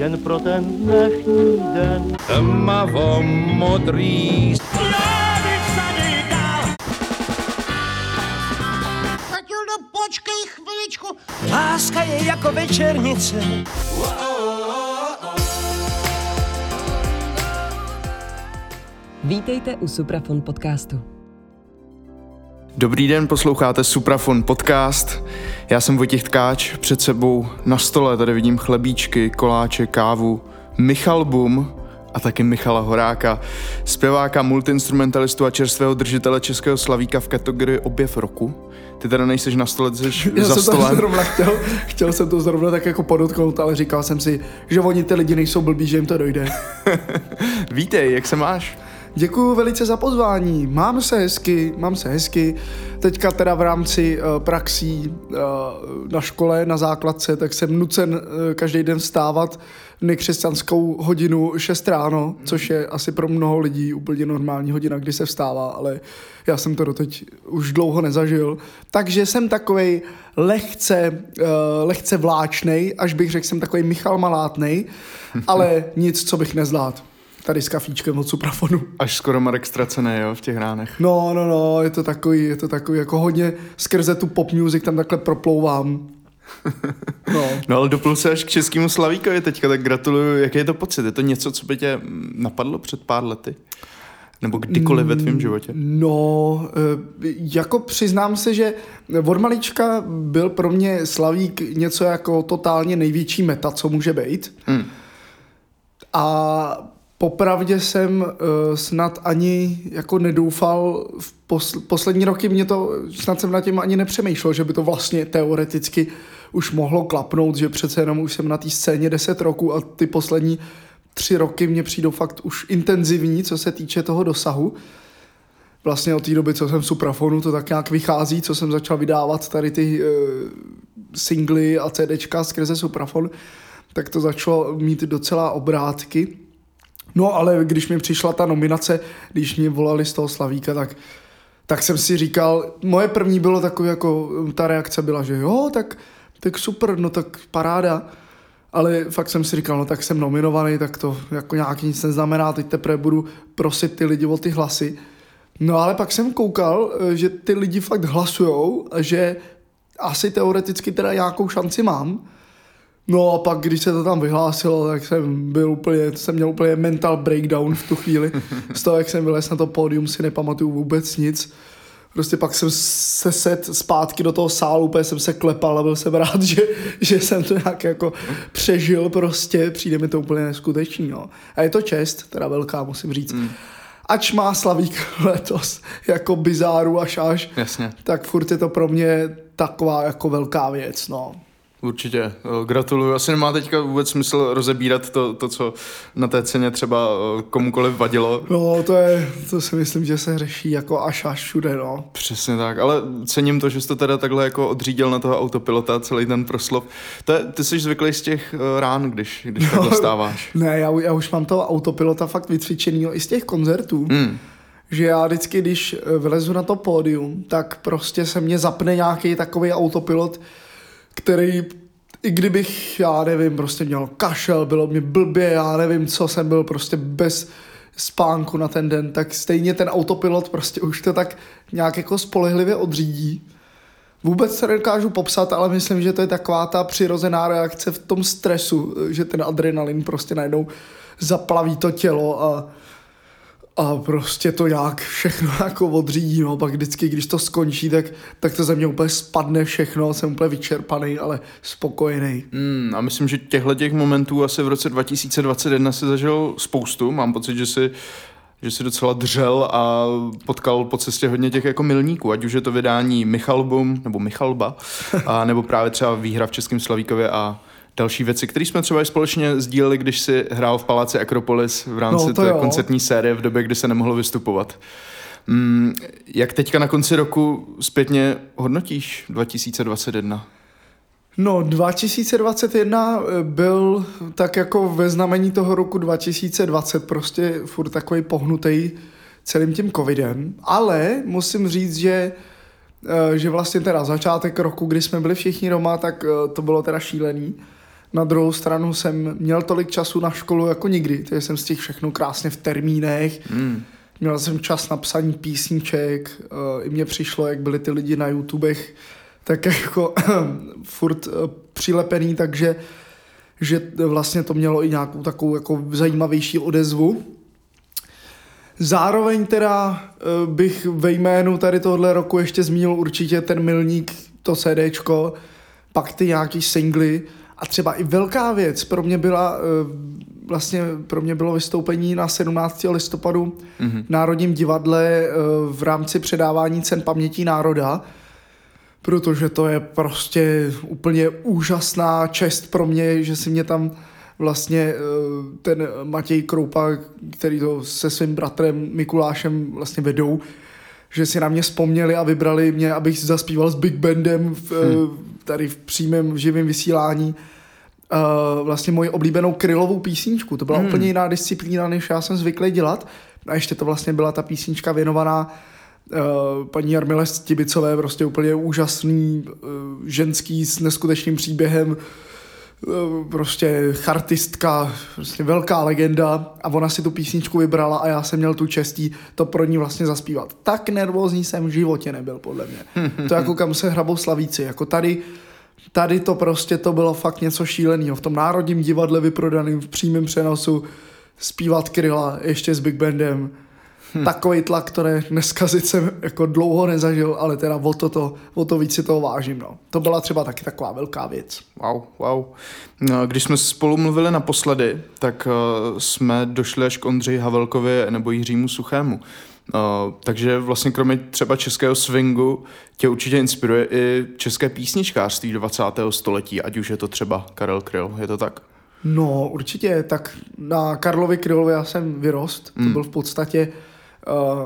jen pro ten dnešní den. Tmavo modrý Matildo, počkej chviličku. Láska je jako večernice. Vítejte u Suprafon podcastu. Dobrý den, posloucháte Suprafon podcast. Já jsem Vojtěch Tkáč, před sebou na stole tady vidím chlebíčky, koláče, kávu, Michal Bum a taky Michala Horáka, zpěváka, multiinstrumentalistu a čerstvého držitele Českého slavíka v kategorii objev roku. Ty teda nejseš na stole, jsi Já za jsem to stolem. zrovna chtěl, chtěl jsem to zrovna tak jako podotknout, ale říkal jsem si, že oni ty lidi nejsou blbí, že jim to dojde. Vítej, jak se máš? Děkuji velice za pozvání. Mám se hezky, mám se hezky. Teďka teda v rámci uh, praxí uh, na škole, na základce, tak jsem nucen uh, každý den vstávat nekřesťanskou hodinu 6 ráno, což je asi pro mnoho lidí úplně normální hodina, kdy se vstává, ale já jsem to doteď už dlouho nezažil. Takže jsem takovej lehce, uh, lehce vláčnej, až bych řekl, jsem takový Michal Malátnej, ale nic, co bych nezvládl. Tady s kafíčkem od Suprafonu. Až skoro Marek ztracený, jo, v těch ránech. No, no, no, je to takový, je to takový, jako hodně skrze tu pop music tam takhle proplouvám. No. No ale doplul se až k českému slavíkovi teďka, tak gratuluju. Jaký je to pocit? Je to něco, co by tě mm, napadlo před pár lety? Nebo kdykoliv ve tvém životě? No, eh, jako přiznám se, že od malička byl pro mě Slavík něco jako totálně největší meta, co může být. Hmm. A popravdě jsem uh, snad ani jako nedoufal, v posl- poslední roky mě to, snad jsem nad tím ani nepřemýšlel, že by to vlastně teoreticky už mohlo klapnout, že přece jenom už jsem na té scéně 10 roků a ty poslední tři roky mě přijdou fakt už intenzivní, co se týče toho dosahu. Vlastně od té doby, co jsem v Suprafonu, to tak nějak vychází, co jsem začal vydávat tady ty uh, singly a CDčka skrze Suprafon, tak to začalo mít docela obrátky. No ale když mi přišla ta nominace, když mě volali z toho Slavíka, tak, tak jsem si říkal, moje první bylo takové jako, ta reakce byla, že jo, tak, tak super, no tak paráda. Ale fakt jsem si říkal, no tak jsem nominovaný, tak to jako nějak nic neznamená, teď teprve budu prosit ty lidi o ty hlasy. No ale pak jsem koukal, že ty lidi fakt hlasujou že asi teoreticky teda nějakou šanci mám. No a pak, když se to tam vyhlásilo, tak jsem byl úplně, jsem měl úplně mental breakdown v tu chvíli. Z toho, jak jsem vylez na to pódium, si nepamatuju vůbec nic. Prostě pak jsem se set zpátky do toho sálu, úplně jsem se klepal a byl jsem rád, že, že jsem to nějak jako přežil prostě, přijde mi to úplně neskutečný, no. A je to čest, teda velká, musím říct. Mm. Ač má Slavík letos jako bizáru až až, Jasně. tak furt je to pro mě taková jako velká věc, no. Určitě, eh, gratuluju. Asi nemá teďka vůbec smysl rozebírat to, to co na té ceně třeba eh, komukoliv vadilo. No, to je, to si myslím, že se řeší jako až až všude, no. Přesně tak, ale cením to, že jsi to teda takhle jako odřídil na toho autopilota celý ten proslov. To je, ty jsi zvyklý z těch uh, rán, když, když takhle vstáváš. Ne, já, já už mám toho autopilota fakt vycvičenýho i z těch koncertů. Hmm. Že já vždycky, když eh, vylezu na to pódium, tak prostě se mě zapne nějaký takový autopilot, který i kdybych, já nevím, prostě měl kašel, bylo mi blbě, já nevím, co jsem byl prostě bez spánku na ten den, tak stejně ten autopilot prostě už to tak nějak jako spolehlivě odřídí. Vůbec se nedokážu popsat, ale myslím, že to je taková ta přirozená reakce v tom stresu, že ten adrenalin prostě najednou zaplaví to tělo a, a prostě to nějak všechno jako odřídí, no, pak vždycky, když to skončí, tak, tak to ze mě úplně spadne všechno, jsem úplně vyčerpaný, ale spokojený. Hmm, a myslím, že těchto těch momentů asi v roce 2021 si zažil spoustu. Mám pocit, že si že si docela dřel a potkal po cestě hodně těch jako milníků, ať už je to vydání Michalbum nebo Michalba, a nebo právě třeba výhra v Českém Slavíkově a další věci, které jsme třeba i společně sdíleli, když si hrál v Paláci Akropolis v rámci No, to té jo. koncertní série v době, kdy se nemohlo vystupovat. Mm, jak teďka na konci roku zpětně hodnotíš 2021? No, 2021 byl tak jako ve znamení toho roku 2020 prostě furt takový pohnutý celým tím covidem, ale musím říct, že eh, že vlastně teda začátek roku, kdy jsme byli všichni doma, tak eh, to bylo teda šílený. Na druhou stranu jsem měl tolik času na školu jako nikdy, takže jsem stihl všechno krásně v termínech. Hmm. Měl jsem čas na psaní písniček, uh, i mně přišlo, jak byli ty lidi na YouTubech, tak jako furt uh, přilepený, takže že vlastně to mělo i nějakou takovou jako zajímavější odezvu. Zároveň teda uh, bych ve jménu tady tohle roku ještě zmínil určitě ten milník, to CDčko, pak ty nějaký singly a třeba i velká věc pro mě byla uh, vlastně pro mě bylo vystoupení na 17. listopadu mm-hmm. v Národním divadle uh, v rámci předávání cen pamětí národa, protože to je prostě úplně úžasná čest pro mě, že si mě tam vlastně uh, ten Matěj Kroupa, který to se svým bratrem Mikulášem vlastně vedou, že si na mě vzpomněli a vybrali mě, abych zaspíval s Big Bandem v, hmm. tady v přímém živém vysílání uh, vlastně moji oblíbenou krylovou písničku. To byla hmm. úplně jiná disciplína, než já jsem zvyklý dělat. A ještě to vlastně byla ta písnička věnovaná uh, paní Jarmile Stibicové, prostě úplně úžasný uh, ženský s neskutečným příběhem, prostě chartistka, prostě velká legenda a ona si tu písničku vybrala a já jsem měl tu čestí to pro ní vlastně zaspívat. Tak nervózní jsem v životě nebyl, podle mě. To jako kam se hrabou slavíci, jako tady Tady to prostě to bylo fakt něco šíleného. V tom Národním divadle vyprodaným v přímém přenosu zpívat Kryla ještě s Big Bandem. Hm. Takový tlak, který dneska jsem jako dlouho nezažil, ale teda o to, to, o to víc si toho vážím. No. To byla třeba taky taková velká věc. Wow, wow. No, když jsme spolu mluvili naposledy, tak uh, jsme došli až k Ondřeji Havelkovi nebo Jiřímu Suchému. Uh, takže vlastně kromě třeba českého swingu tě určitě inspiruje i české písničkářství 20. století, ať už je to třeba Karel Kryl, je to tak? No, určitě, tak na Karlovi Krylovi já jsem vyrost, mm. to byl v podstatě uh,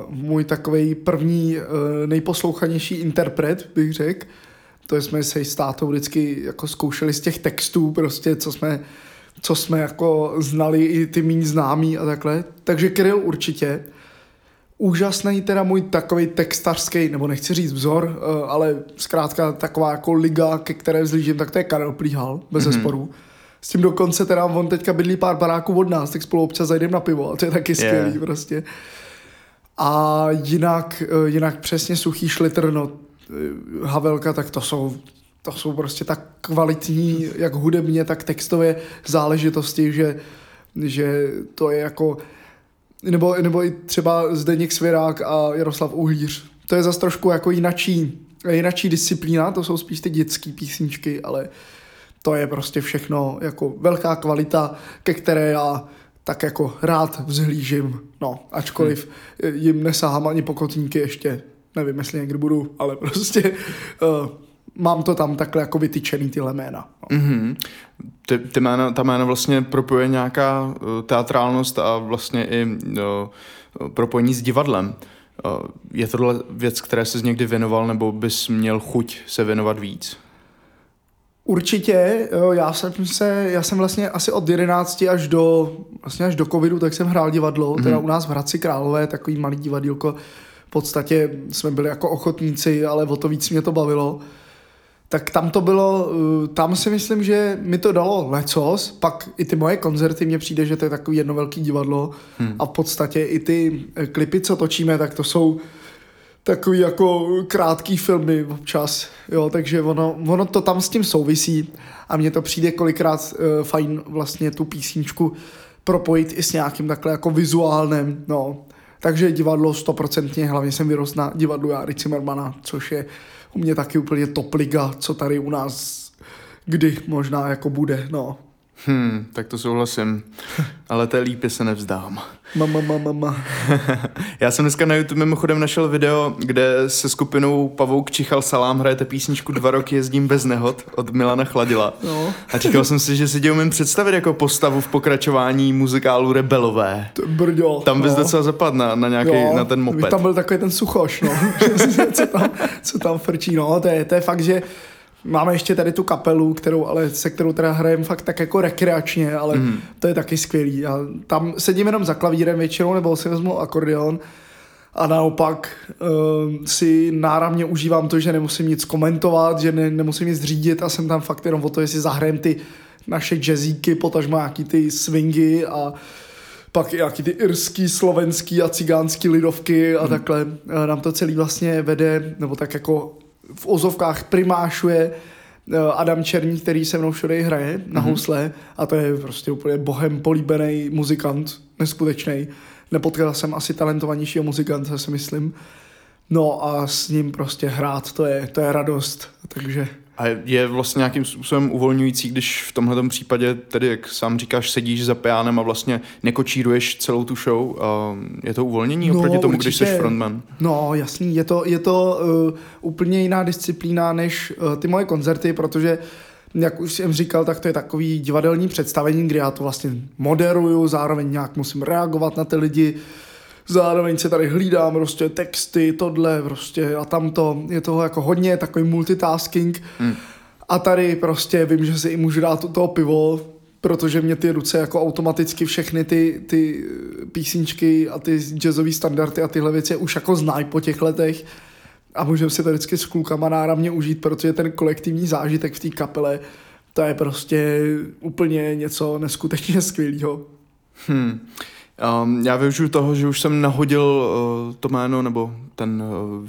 můj takový první uh, nejposlouchanější interpret, bych řekl. To jsme se s tátou vždycky jako zkoušeli z těch textů, prostě, co jsme, co jsme jako znali i ty méně známí a takhle. Takže Kryl určitě úžasný teda můj takový textařský, nebo nechci říct vzor, eh, ale zkrátka taková jako liga, ke které vzlížím, tak to je Karel Plíhal, bez mm-hmm. sporu. S tím dokonce teda on teďka bydlí pár baráků od nás, tak spolu občas zajdem na pivo a to je taky skvělý yeah. prostě. A jinak, eh, jinak přesně suchý šlitr, no, eh, Havelka, tak to jsou, to jsou prostě tak kvalitní, jak hudebně, tak textově záležitosti, že, že to je jako nebo, nebo i třeba Zdeněk Svěrák a Jaroslav Uhlíř. To je zase trošku jako jinačí, jinačí disciplína, to jsou spíš ty dětské písničky, ale to je prostě všechno jako velká kvalita, ke které já tak jako rád vzhlížím, no, ačkoliv hmm. jim nesahám ani pokotníky ještě, nevím, jestli někdy budu, ale prostě uh, mám to tam takhle jako vytyčený tyhle jména. No. Mm-hmm. Ty, ty jména, ta jména vlastně propojuje nějaká uh, teatrálnost a vlastně i uh, propojení s divadlem. Uh, je tohle věc, které jsi někdy věnoval, nebo bys měl chuť se věnovat víc? Určitě, jo, já jsem se, já jsem vlastně asi od 11 až do, vlastně až do covidu, tak jsem hrál divadlo, mm-hmm. teda u nás v Hradci Králové, takový malý divadílko, v podstatě jsme byli jako ochotníci, ale o to víc mě to bavilo tak tam to bylo, eh, tam si myslím, že mi to dalo lecos, pak i ty moje koncerty, mně přijde, že to je takový jedno velký divadlo hmm. a v podstatě i ty eh, klipy, co točíme, tak to jsou takový jako krátký filmy občas, jo, takže ono, ono to tam s tím souvisí a mně to přijde kolikrát uh, fajn vlastně tu písničku propojit i s nějakým takhle jako vizuálním, no. Takže divadlo stoprocentně, hlavně jsem vyrost na divadlu Jary Zimmermana, což je u mě taky úplně top liga, co tady u nás kdy možná jako bude, no. Hmm, tak to souhlasím. Ale té lípy se nevzdám. Mama, mama, mama. Já jsem dneska na YouTube mimochodem našel video, kde se skupinou Pavouk Čichal Salám hrajete písničku Dva roky jezdím bez nehod od Milana Chladila. No. A říkal jsem si, že si tě umím představit jako postavu v pokračování muzikálu Rebelové. Brďo. Tam bys no. docela zapad na, na nějaký, jo, na ten moped. Tam byl takový ten suchoš, no. co, tam, co tam frčí, no. To je, to je fakt, že Máme ještě tady tu kapelu, kterou, ale se kterou teda hrajeme fakt tak jako rekreačně, ale mm. to je taky skvělý. Já tam sedím jenom za klavírem většinou, nebo si vezmu akordeon a naopak uh, si náramně užívám to, že nemusím nic komentovat, že ne, nemusím nic řídit a jsem tam fakt jenom o to, jestli zahrajem ty naše jazzíky, potažmo nějaký ty swingy a pak i nějaký ty irský, slovenský a cigánský lidovky a hmm. takhle. A nám to celý vlastně vede, nebo tak jako v ozovkách primášuje eh, Adam Černý, který se mnou všude hraje na Mhm. housle a to je prostě úplně bohem políbený muzikant, neskutečný. Nepotkal jsem asi talentovanějšího muzikanta, si myslím. No a s ním prostě hrát, to je, to je radost, takže... A je vlastně nějakým způsobem uvolňující, když v tomhle případě, tedy jak sám říkáš, sedíš za pianem a vlastně nekočíruješ celou tu show. A je to uvolnění No, oproti tomu, když určitě. jsi frontman? No, jasný, je to, je to uh, úplně jiná disciplína než uh, ty moje koncerty, protože jak už jsem říkal, tak to je takový divadelní představení, kdy já to vlastně moderuju, zároveň nějak musím reagovat na ty lidi, zároveň se tady hlídám prostě texty, tohle prostě a tamto, je toho jako hodně, takový multitasking hmm. a tady prostě vím, že si i můžu dát toho pivo, protože mě ty ruce jako automaticky všechny ty, ty písničky a ty jazzové standardy a tyhle věci už jako znají po těch letech a můžeme si to vždycky s klukama náramně užít, protože ten kolektivní zážitek v té kapele, to je prostě úplně něco neskutečně skvělého. Hmm. Um, já využiju toho, že už jsem nahodil uh, to jméno nebo ten uh,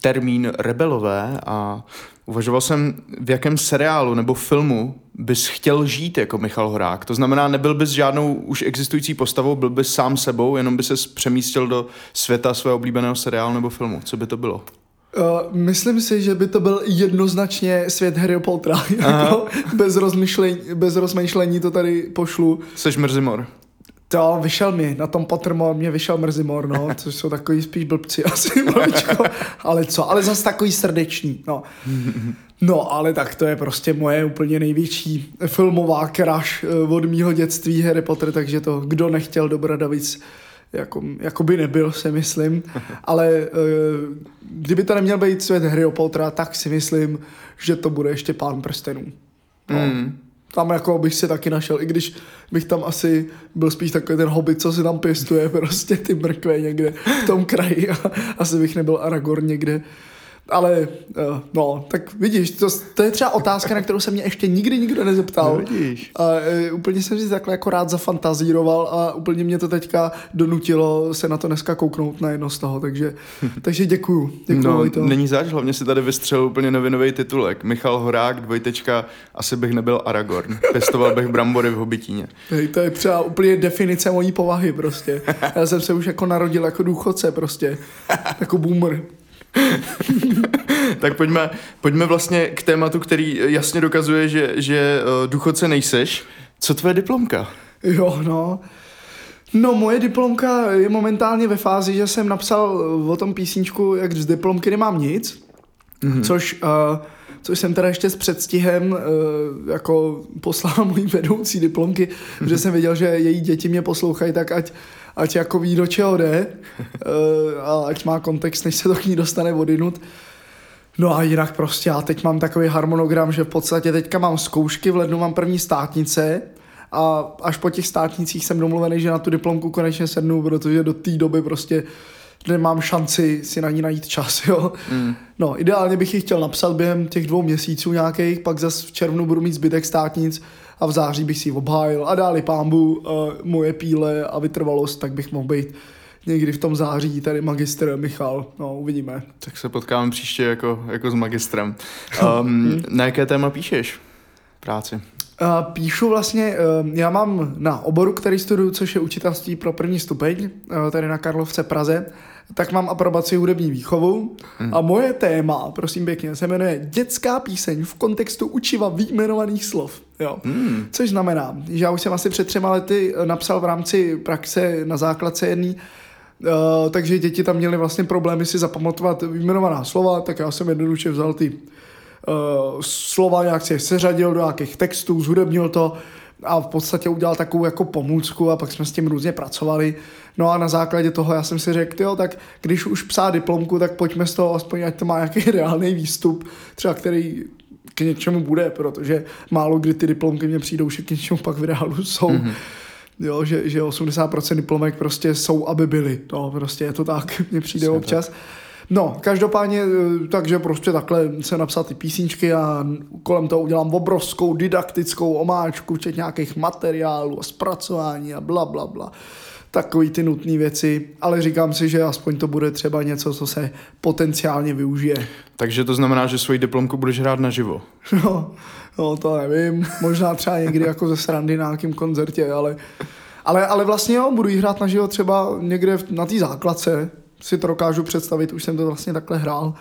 termín rebelové a uvažoval jsem, v jakém seriálu nebo filmu bys chtěl žít jako Michal Horák. To znamená, nebyl bys žádnou už existující postavou, byl bys sám sebou, jenom by se přemístil do světa svého oblíbeného seriálu nebo filmu. Co by to bylo? Uh, myslím si, že by to byl jednoznačně svět Harry Pottera. jako bez, rozmyšlení, bez rozmýšlení to tady pošlu. Seš Mrzimor. To vyšel mi, na tom Pottermore mě vyšel Mrzimor, no, což jsou takový spíš blbci asi, maličko. ale co, ale zase takový srdeční, no. No, ale tak to je prostě moje úplně největší filmová crush eh, od mýho dětství Harry Potter, takže to, kdo nechtěl do Bradavic, jako, jako by nebyl, si myslím. Ale eh, kdyby to neměl být svět Harry Pottera, tak si myslím, že to bude ještě Pán prstenů. No. Mm. Tam jako bych si taky našel, i když bych tam asi byl spíš takový ten hobit, co si tam pěstuje prostě ty mrkve někde v tom kraji a asi bych nebyl Aragorn někde. Ale uh, no, tak vidíš, to, to je třeba otázka, na kterou se mě ještě nikdy nikdo nezeptal. No, vidíš. A uh, úplně jsem si takhle jako rád zafantazíroval a úplně mě to teďka donutilo se na to dneska kouknout na jedno z toho, takže, takže děkuju. Děkuju No, Vojto. není zač, hlavně si tady vystřelil úplně novinový titulek. Michal Horák, dvojtečka, asi bych nebyl Aragorn. Pěstoval bych brambory v Hobitíně. Hej, to je třeba úplně definice mojí povahy prostě. Já jsem se už jako narodil jako důchodce prostě. Jako boomer. Tak pojďme, pojďme vlastně k tématu, který jasně dokazuje, že, že uh, důchodce nejseš. Co tvoje diplomka? Jo, no. No, moje diplomka je momentálně ve fázi, že jsem napsal o tom písničku, jak z diplomky nemám nic, mm-hmm. což, uh, což jsem teda ještě s předstihem uh, jako poslal můj vedoucí diplomky, že jsem věděl, že její děti mě poslouchají, tak ať, ať jako ví, do čeho jde uh, a ať má kontext, než se to k ní dostane odinut. No a jinak prostě já teď mám takový harmonogram, že v podstatě teďka mám zkoušky, v lednu mám první státnice a až po těch státnicích jsem domluvený, že na tu diplomku konečně sednu, protože do té doby prostě nemám šanci si na ní najít čas, jo. Mm. No, ideálně bych ji chtěl napsat během těch dvou měsíců nějakých, pak zase v červnu budu mít zbytek státnic a v září bych si ji obhájil a dáli pámbu uh, moje píle a vytrvalost, tak bych mohl být někdy v tom září tady magistr Michal, no uvidíme. Tak se potkáme příště jako, jako s magistrem. Um, na jaké téma píšeš práci? Uh, píšu vlastně, uh, já mám na oboru, který studuju, což je učitelství pro první stupeň, uh, tady na Karlovce Praze, tak mám aprobaci hudební výchovu a moje téma, prosím pěkně, se jmenuje Dětská píseň v kontextu učiva výjmenovaných slov. Jo. Což znamená, že já už jsem asi před třema lety eh, napsal v rámci praxe na základce jedný, Uh, takže děti tam měly vlastně problémy si zapamatovat vyjmenovaná slova, tak já jsem jednoduše vzal ty uh, slova, nějak si je seřadil do nějakých textů, zhudebnil to a v podstatě udělal takovou jako pomůcku a pak jsme s tím různě pracovali. No a na základě toho já jsem si řekl, jo, tak když už psát diplomku, tak pojďme z toho aspoň, ať to má nějaký reálný výstup, třeba který k něčemu bude, protože málo kdy ty diplomky mě přijdou, že k něčemu pak v reálu jsou. Mm-hmm. Jo, že, že 80% diplomek prostě jsou, aby byly. No, prostě je to tak, mně přijde Přesně občas. No, každopádně, eh, takže prostě takhle se napsat ty písničky a kolem toho udělám obrovskou didaktickou omáčku, včetně nějakých materiálů a zpracování a bla, bla, bla. Takový ty nutné věci, ale říkám si, že aspoň to bude třeba něco, co se potenciálně využije. Takže to znamená, že svoji diplomku budeš hrát naživo. No, no to nevím, možná třeba někdy jako ze srandy na nějakém koncertě, ale, ale, ale vlastně jo, budu jí hrát na živo třeba někde na té základce, si to dokážu představit, už jsem to vlastně takhle hrál.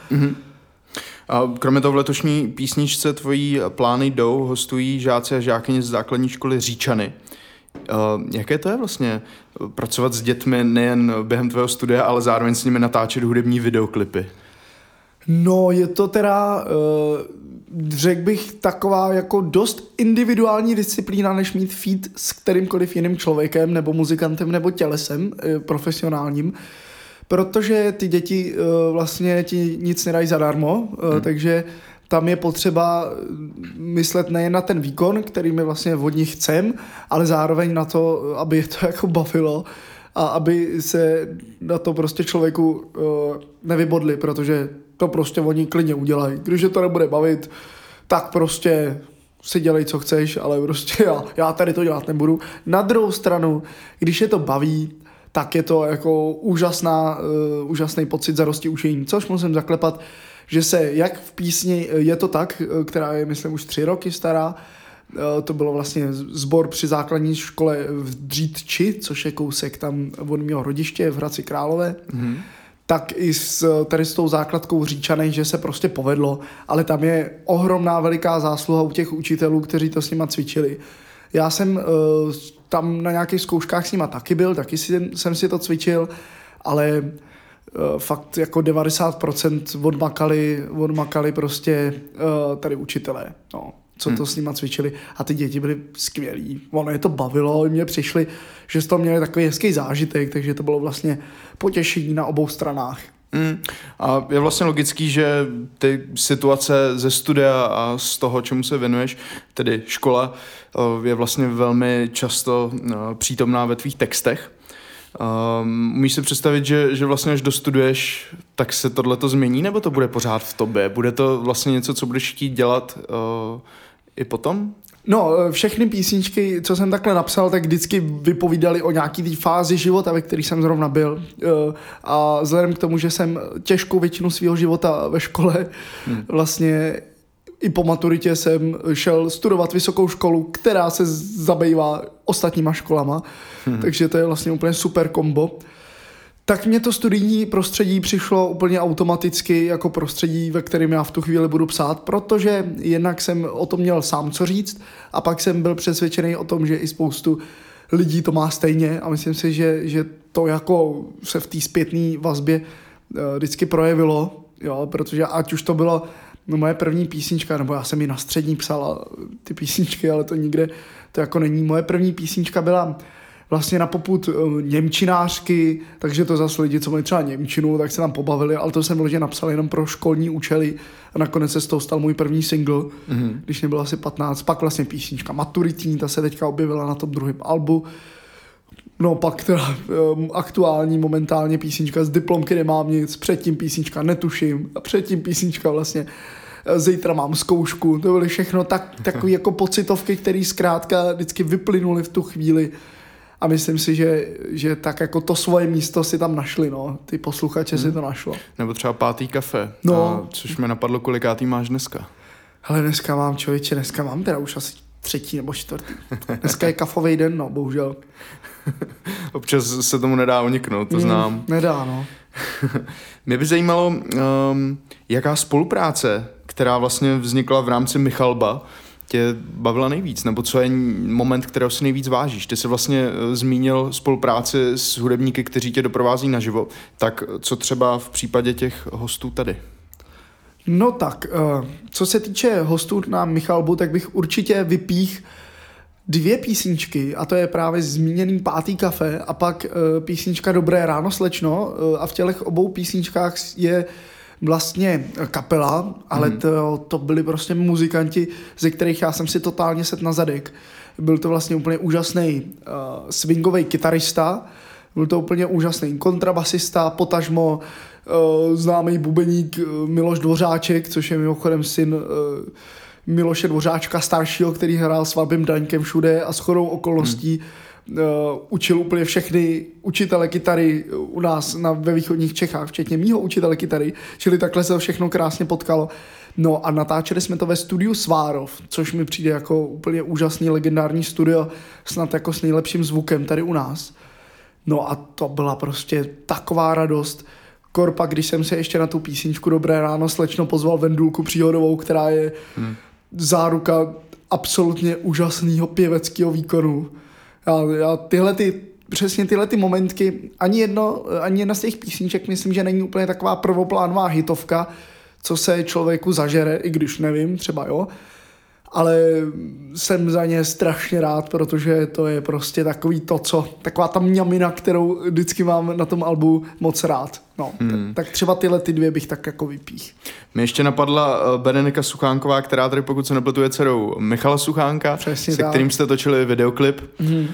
A kromě toho v letošní písničce tvojí plány jdou, hostují žáci a žákyně z základní školy Říčany. Uh, jaké to je vlastně pracovat s dětmi nejen během tvého studia, ale zároveň s nimi natáčet hudební videoklipy? No, je to teda, uh, řekl bych, taková jako dost individuální disciplína, než mít feed s kterýmkoliv jiným člověkem, nebo muzikantem, nebo tělesem uh, profesionálním, protože ty děti uh, vlastně ti nic nedají zadarmo, uh, hmm. takže tam je potřeba myslet nejen na ten výkon, který my vlastně od nich chcem, ale zároveň na to, aby je to jako bavilo a aby se na to prostě člověku uh, nevybodli, protože to prostě oni klidně udělají. Když je to nebude bavit, tak prostě si dělej, co chceš, ale prostě já, já tady to dělat nebudu. Na druhou stranu, když je to baví, tak je to jako úžasná, uh, úžasný pocit zarosti učení, což musím zaklepat, že se jak v písni eh, Je to tak, eh, která je, myslím, už tři roky stará, eh, to bylo vlastně sbor při základní škole v Dřítči, což je kousek tam od mého rodiště v Hradci Králové, mm-hmm. tak i s tady s tou základkou Říčanej, že se prostě povedlo, ale tam je ohromná veliká zásluha u těch učitelů, kteří to s nima cvičili. Já jsem uh, tam na nějakých zkouškách s nima taky byl, taky si, jsem si to cvičil, ale uh, fakt jako 90% odmakali, odmakali prostě uh, tady učitelé, no, co to s nima cvičili a ty děti byly skvělí. Ono je to bavilo, mě přišli, že z toho měli takový hezký zážitek, takže to bylo vlastně potěšení na obou stranách. Mm. A je vlastně logický, že ty situace ze studia a z toho, čemu se věnuješ, tedy škola, eh, je vlastně velmi často eh, přítomná ve tvých textech. Um, umíš si představit, že, že vlastně až dostuduješ, tak se tohle to změní, nebo to bude pořád v tobě? Bude to vlastně něco, co budeš chtít dělat uh, i potom? No, eh, všechny písničky, co jsem takhle napsal, tak vždycky vypovídaly o nějaký té fázi života, ve které jsem zrovna byl. Eh, A vzhledem k tomu, že jsem těžkou většinu svého života ve škole, hmm. vlastně i po maturitě jsem šel studovat vysokou školu, která se zabývá ostatníma školama, hmm. takže to je vlastně úplně super kombo. Tak mě to studijní prostředí přišlo úplně automaticky jako prostředí, ve kterém já v tu chvíli budu psát, protože jednak jsem o tom měl sám co říct a pak jsem byl přesvědčený o tom, že i spoustu lidí to má stejně a myslím si, že, že to jako se v té zpětné vazbě eh, vždycky projevilo, jo, protože ať už to bylo no, moje první písnička, nebo já jsem ji na střední psala ty písničky, ale to nikde, to jako není. Moje první písnička byla vlastně na poput uh, němčinářky, takže to zase lidi, co mají třeba němčinu, tak se tam pobavili, ale to jsem vložně napsal jenom pro školní účely a nakonec se z toho stal můj první single, mm-hmm. když mě bylo asi 15, pak vlastně písnička Maturitní, ta se teďka objevila na tom druhém albu, No pak teda um, aktuální momentálně písnička z diplomky nemám nic, předtím písnička netuším a předtím písnička vlastně eh, zítra mám zkoušku, to byly všechno tak, takové jako pocitovky, které zkrátka vždycky vyplynuly v tu chvíli a myslím si, že, že tak jako to svoje místo si tam našli, no, ty posluchače hmm. si to našlo. Nebo třeba pátý kafe, No. a, což mi napadlo, kolikátý máš dneska. Hele, dneska mám člověče, dneska mám teda už asi třetí nebo čtvrtý. Dneska je kafový den, no, bohužel. Občas se tomu nedá uniknout, to znám. Mm, nedá, no. Mě by zajímalo, um, jaká spolupráce, která vlastně vznikla v rámci Michalba, tě bavila nejvíc, nebo co je moment, kterého si nejvíc vážíš. Ty jsi vlastně eh, zmínil spolupráci s hudebníky, kteří tě doprovází naživo, tak co třeba v případě těch hostů tady? No tak, eh, co se týče hostů na Michalbu, tak bych určitě vypích dvě písničky, a to je právě zmíněný Pátý kafe a pak eh, písnička Dobré ráno slečno eh, a v těch obou písničkách je vlastně kapela, ale Mhm. to, to byli prostě muzikanti, ze kterých já jsem si totálně set na zadek. Byl to vlastně úplně úžasný uh, swingový kytarista, byl to úplně úžasný kontrabasista, potažmo uh, známý bubeník uh, Miloš Dvořáček, což je mimochodem syn uh, Miloše Dvořáčka staršího, který hrál s Vabim Daňkem všude a s chodou okolností hmm. uh, učil úplně všechny učitele kytary u nás na, ve východních Čechách, včetně mýho učitele kytary, čili takhle se to všechno krásně potkalo. No a natáčeli jsme to ve studiu Svárov, což mi přijde jako úplně úžasný legendární studio, snad jako s nejlepším zvukem tady u nás. No a to byla prostě taková radost. Korpa, když jsem se ještě na tu písničku Dobré ráno slečno pozval Vendulku Příhodovou, která je hmm. Záruka absolutně úžasného pěveckého výkonu. Já, já tyhle ty, přesně tyhle ty momentky, ani, jedno, ani jedna z těch písniček myslím, že není úplně taková prvoplánová hitovka, co se člověku zažere, i když nevím, třeba jo, ale jsem za ně strašně rád, protože to je prostě takový to, co, taková ta mňamina, kterou vždycky mám na tom albu moc rád. No, hmm. tak, tak třeba tyhle ty dvě bych tak jako vypích. Mě ještě napadla eh, Berenika Suchánková, která tady pokud se nepletuje dcerou Michala Suchánka, Přesně se tak. kterým jste točili videoklip. Hmm.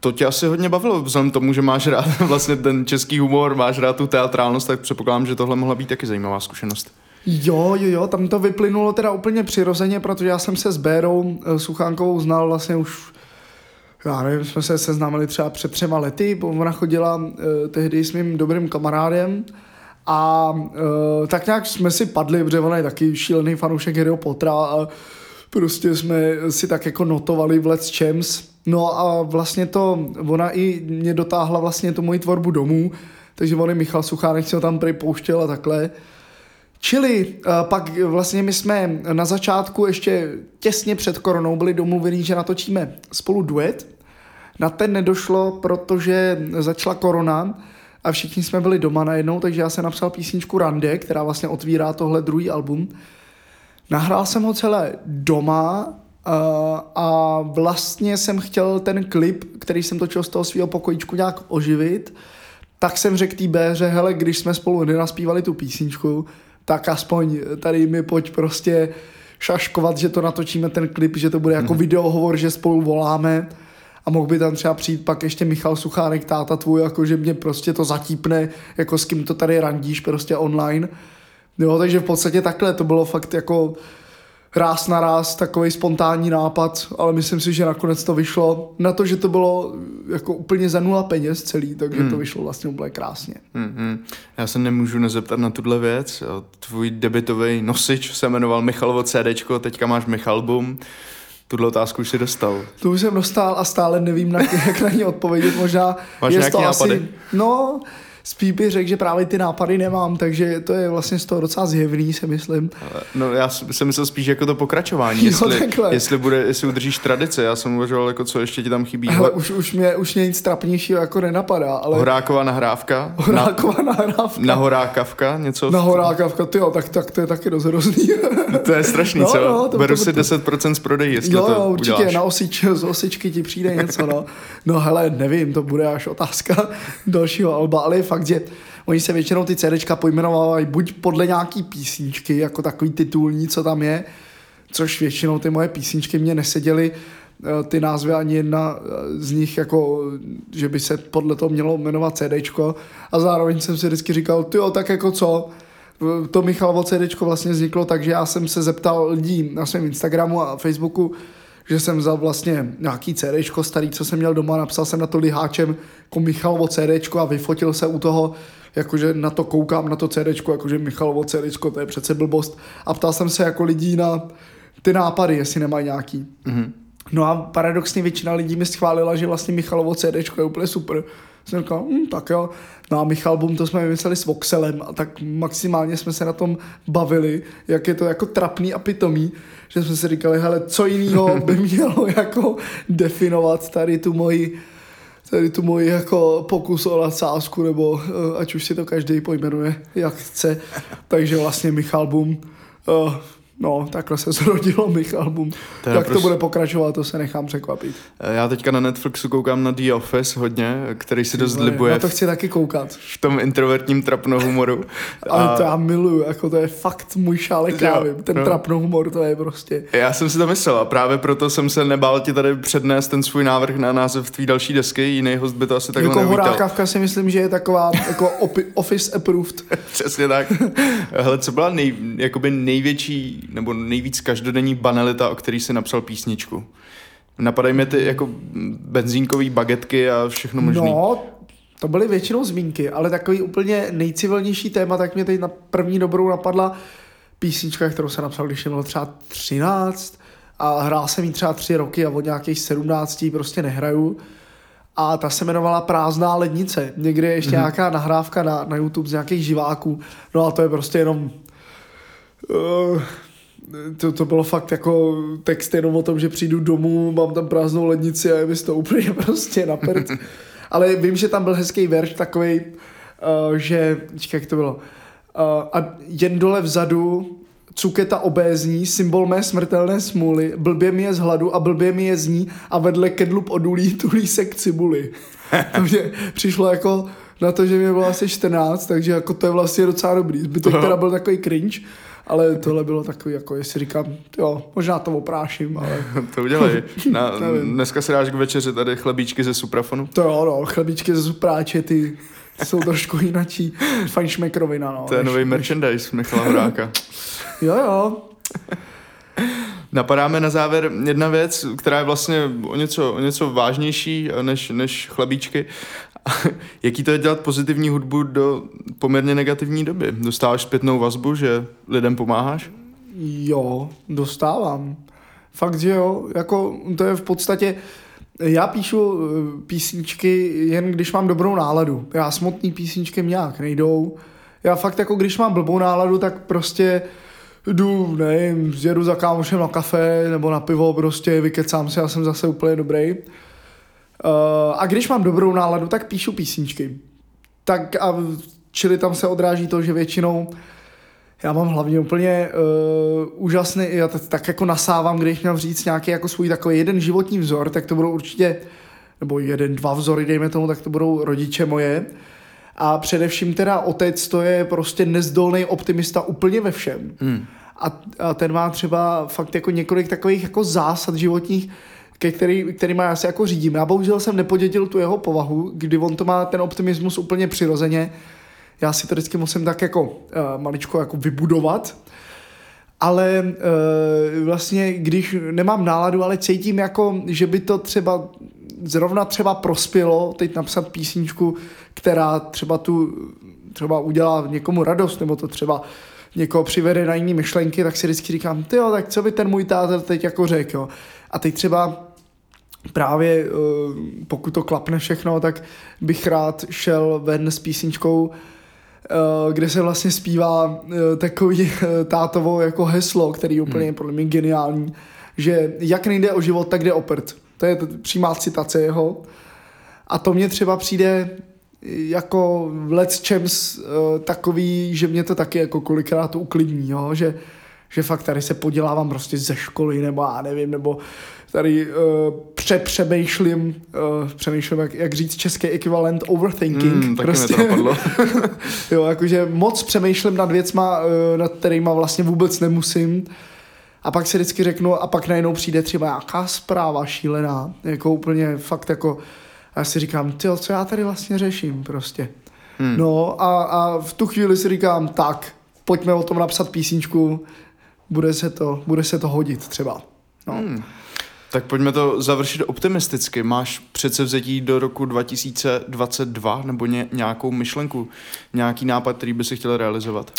To tě asi hodně bavilo, vzhledem tomu, že máš rád vlastně ten český humor, máš rád tu teatrálnost, tak předpokládám, že tohle mohla být taky zajímavá zkušenost. Jo, jo, jo, tam to vyplynulo teda úplně přirozeně, protože já jsem se s Bérou eh, Suchánkovou znal vlastně už, já nevím, jsme se seznámili třeba před třema lety, ona chodila uh, tehdy s mým dobrým kamarádem a uh, tak nějak jsme si padli, protože ona je taky šílený fanoušek Harryho Pottera a prostě jsme si tak jako notovali v Let's Champs. No a vlastně to, ona i mě dotáhla vlastně tu moji tvorbu domů, takže on Michal Suchánek si ho tam připouštěl a takhle. Čili uh, pak vlastně my jsme na začátku ještě těsně před koronou byli domluveni, že natočíme spolu duet. Na ten nedošlo, protože začala korona a všichni jsme byli doma najednou, takže já jsem napsal písničku Rande, která vlastně otvírá tohle druhý album. Nahrál jsem ho celé doma uh, a vlastně jsem chtěl ten klip, který jsem točil z toho svého pokojíčku nějak oživit, tak jsem řekl té Béře, hele, když jsme spolu nenaspívali tu písničku, tak aspoň tady mi pojď prostě šaškovat, že to natočíme ten klip, že to bude jako mm-hmm. videohovor, že spolu voláme a mohl by tam třeba přijít pak ještě Michal Suchánek, táta tvůj, jako že mě prostě to zatípne, jako s kým to tady randíš prostě online. Jo, takže v podstatě takhle to bylo fakt jako ráz na ráz, takový spontánní nápad, ale myslím si, že nakonec to vyšlo na to, že to bylo jako úplně za nula peněz celý, takže hmm. to vyšlo vlastně úplně krásně. Hmm, hmm. Já se nemůžu nezeptat na tuhle věc. Tvůj debitový nosič se jmenoval Michalovo CDčko, teďka máš Michalbum. Tuhle otázku už si dostal. Tu už jsem dostal a stále nevím, na, jak na ní odpovědět. Možná Máš je to nápady? Asi, no, spíš bych řekl, že právě ty nápady nemám, takže to je vlastně z toho docela zjevný, si myslím. No já jsem myslel spíš jako to pokračování, jestli, jo, jestli, bude, jestli udržíš tradice, já jsem uvažoval, jako co ještě ti tam chybí. Ale už, už, mě, už mě nic trapnějšího jako nenapadá. Ale... Horáková nahrávka? Horáková na, nahrávka. Na horákavka? Něco? Na horákavka, ty jo, tak, tak to je taky dost hrozný. to je strašný, no, co? No, to, Beru to, si 10% z prodejí, jestli jo, to jo, určitě, uděláš. na osič, z osičky ti přijde něco, no. No hele, nevím, to bude až otázka dalšího alba, je fakt, že Oni se většinou ty CDčka pojmenovávají buď podle nějaký písničky, jako takový titulní, co tam je, což většinou ty moje písničky mě neseděly, eh, ty názvy ani jedna eh, z nich jako, že by se podle toho mělo jmenovat CDčko a zároveň jsem si vždycky říkal, ty tak jako co, to Michalovo CDčko vlastně vzniklo tak, že já jsem se zeptal lidí na svém Instagramu a Facebooku, že jsem vzal vlastně nějaký CDčko starý, co jsem měl doma, napsal jsem na to liháčem jako Michalovo CDčko a vyfotil se u toho jakože na to koukám, na to CDčko, jakože Michalovo CDčko, to je přece blbost. A ptal jsem se jako lidí na ty nápady, jestli nemají nějaký. Mm-hmm. No a paradoxně většina lidí mi schválila, že vlastně Michalovo CDčko je úplně super. Jsem říkal, hm, tak jo. No a Michal Bum, to jsme vymysleli s Voxelem a tak maximálně jsme se na tom bavili, jak je to jako trapný a pitomý, že jsme si říkali, hele, co jiného by mělo jako definovat tady tu moji tady tu moji jako pokus o nadsázku, nebo eh, ať už si to každý pojmenuje, jak chce. Takže vlastně Michal Bum, uh, No, takhle se zrodilo mých album. To je Jak to naprosto- bude pokračovat, to se nechám překvapit. Já teďka na Netflixu koukám na The Office hodně, který si dost libuje to v, chci taky koukat. v tom introvertním trapno humoru. Ale to já miluju, jako to je fakt můj šálek krávy. Ten no. trapno humor, to je prostě... Já jsem si to myslel a právě proto jsem se nebál ti tady přednést ten svůj návrh na název tvý další desky, jiný host by to asi takhle jako neuvítal. horákavka si myslím, že je taková jako opi- office approved. Přesně tak. Hele, co byla nej, jakoby největší nebo nejvíc každodenní banalita, o který si napsal písničku? Napadají mi ty jako benzínkový bagetky a všechno možné. No, to byly většinou zmínky, ale takový úplně nejcivilnější téma, tak mě teď na první dobrou napadla písnička, kterou jsem napsal, když mě bylo třeba 13 a hrál jsem jí třeba 3 roky a od nějakých 17 ji prostě nehraju. A ta se jmenovala Prázdná lednice. Někde je ještě mm-hmm. nějaká nahrávka na, na YouTube z nějakých živáků. No a to je prostě jenom... Uh, to, to bylo fakt jako text jenom o tom, že přijdu domů, mám tam prázdnou lednici a je mi toho úplně prostě na prd. Ale vím, že tam byl hezký verš takový, uh, že, čekaj, jak to bylo, uh, a jen dole vzadu cuketa obézní, symbol mé smrtelné smůly, blbě mi je z hladu a blbě mi je z ní a vedle kedlup odulí tulí se k cibuli. To mě přišlo jako na to, že mě bylo asi 14, takže jako to je vlastně docela dobrý. Zbytek teda byl takový cringe, ale tohle bylo takový, jako jestli říkám, jo, možná to opráším, ale To udělej. Na, dneska si dáš k večeři tady chlebíčky ze suprafonu. to jo, no, chlebíčky ze supráče, ty jsou trošku jinačí. Fajnšmekrovina, no. To je než- nový než- merchandise Michala Horáka. Jo, jo. Napadáme na závěr jedna věc, která je vlastně o něco, o něco vážnější než, než chlebíčky. Jaký to je dělat pozitivní hudbu do poměrně negativní doby? Dostáváš zpětnou vazbu, že lidem pomáháš? Jo, dostávám. Fakt, že jo, jako to je v podstatě, já píšu eh, písničky jen když mám dobrou náladu. Já smutný písničky nějak nejdou. Já fakt jako když mám blbou náladu, tak prostě jdu, nevím, jedu za kámošem na kafe nebo na pivo, prostě vykecám se, já jsem zase úplně dobrý. Uh, a když mám dobrou náladu, tak píšu písničky. Tak a čili tam se odráží to, že většinou já mám hlavně úplně uh, úžasný, já to tak jako nasávám, když měl říct nějaký jako svůj takový jeden životní vzor, tak to budou určitě, nebo jeden, dva vzory, dejme tomu, tak to budou rodiče moje. A především teda otec, to je prostě nezdolný optimista úplně ve všem. Hmm. A, a ten má třeba fakt jako několik takových jako zásad životních, ke který, kterýma já se jako řídím. Já bohužel jsem nepodědil tu jeho povahu, kdy on to má ten optimismus úplně přirozeně. Já si to vždycky musím tak jako uh, maličko jako vybudovat. Ale uh, vlastně, když nemám náladu, ale cítím jako, že by to třeba zrovna třeba prospělo teď napsat písničku, která třeba tu třeba udělá někomu radost, nebo to třeba někoho přivede na jiné myšlenky, tak si vždycky říkám, ty jo, tak co by ten můj táta teď jako řekl, jo. A teď třeba právě eh, pokud to klapne všechno, tak bych rád šel ven s písničkou, eh, kde se vlastně zpívá eh, takový tátovo jako heslo, který je úplně podle mě geniální, že jak nejde o život, tak jde o prd. To je přímá citace jeho. A to mně třeba přijde jako v Let's Champs uh, takový, že mě to taky jako kolikrát uklidní, jo? Že, že fakt tady se podělávám prostě ze školy, nebo já nevím, nebo tady uh, přepřemýšlím, uh, přemýšlím, jak, jak říct český ekvivalent overthinking. Mm, taky prostě. mi to napadlo. jo, jakože moc přemýšlím nad věcma, uh, nad kterýma vlastně vůbec nemusím. A pak si vždycky řeknu, a pak najednou přijde třeba nějaká zpráva šílená, jako úplně fakt jako, a já si říkám, ty co já tady vlastně řeším prostě. Hmm. No a, a v tu chvíli si říkám, tak, pojďme o tom napsat písničku, bude se to, bude se to hodit třeba. No. Hmm. Tak pojďme to završit optimisticky. Máš předsevzetí do roku 2022 nebo ně, nějakou myšlenku, nějaký nápad, který by si chtěl realizovat?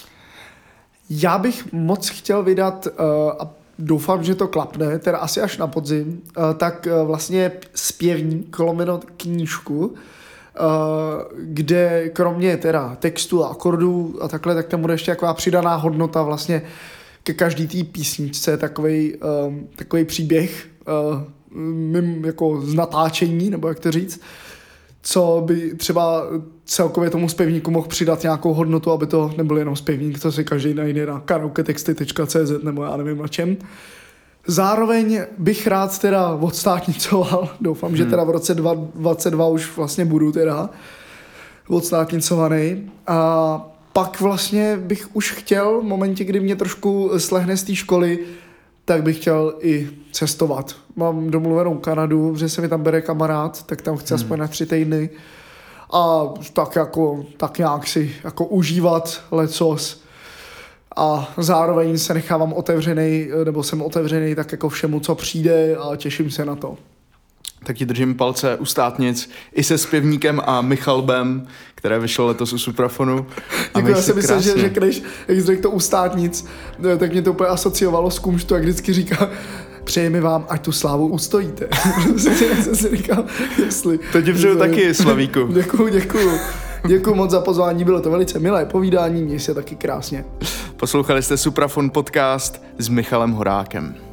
Já bych moc chtěl vydat, uh, a doufám, že to klapne, teda asi až na podzim, uh, tak uh, vlastně zpěvník, lomeno knížku, kde kromě teda textu a akordů a takhle, tak tam bude ještě taková přidaná hodnota vlastně ke každý té písničce, takový um, příběh mým jako z natáčení, nebo jak to říct. co by třeba celkově tomu zpěvníku mohl přidat nějakou hodnotu, aby to nebyl jenom zpěvník, to si každý najde na karaoketexty.cz nebo já nevím na čem. Zároveň bych rád teda odstátnicoval, doufám, hmm. že teda v roce 2022 už vlastně budu teda odstátnicovaný. A pak vlastně bych už chtěl, v momentě, kdy mě trošku slehne z té školy, tak bych chtěl i cestovat. Mám domluvenou Kanadu, že se mi tam bere kamarád, tak tam chci hmm. aspoň na tři týdny. A tak jako, tak nějak si jako užívat lecos. A zároveň se nechávám otevřený, nebo jsem otevřený tak jako všemu, co přijde a těším se na to tak ti držím palce u státnic i se zpěvníkem a Michalbem, které vyšlo letos u Suprafonu. A jako já si myslím, že řekneš, jak jsi řekl to u státnic, no, tak mě to úplně asociovalo s kumštu, jak vždycky říká, přejeme vám, ať tu slávu ustojíte. jsem si říkal, jestli... To ti přeju taky, Slavíku. děkuju, děkuju. Děkuji moc za pozvání, bylo to velice milé povídání, měj se taky krásně. Poslouchali jste Suprafon podcast s Michalem Horákem.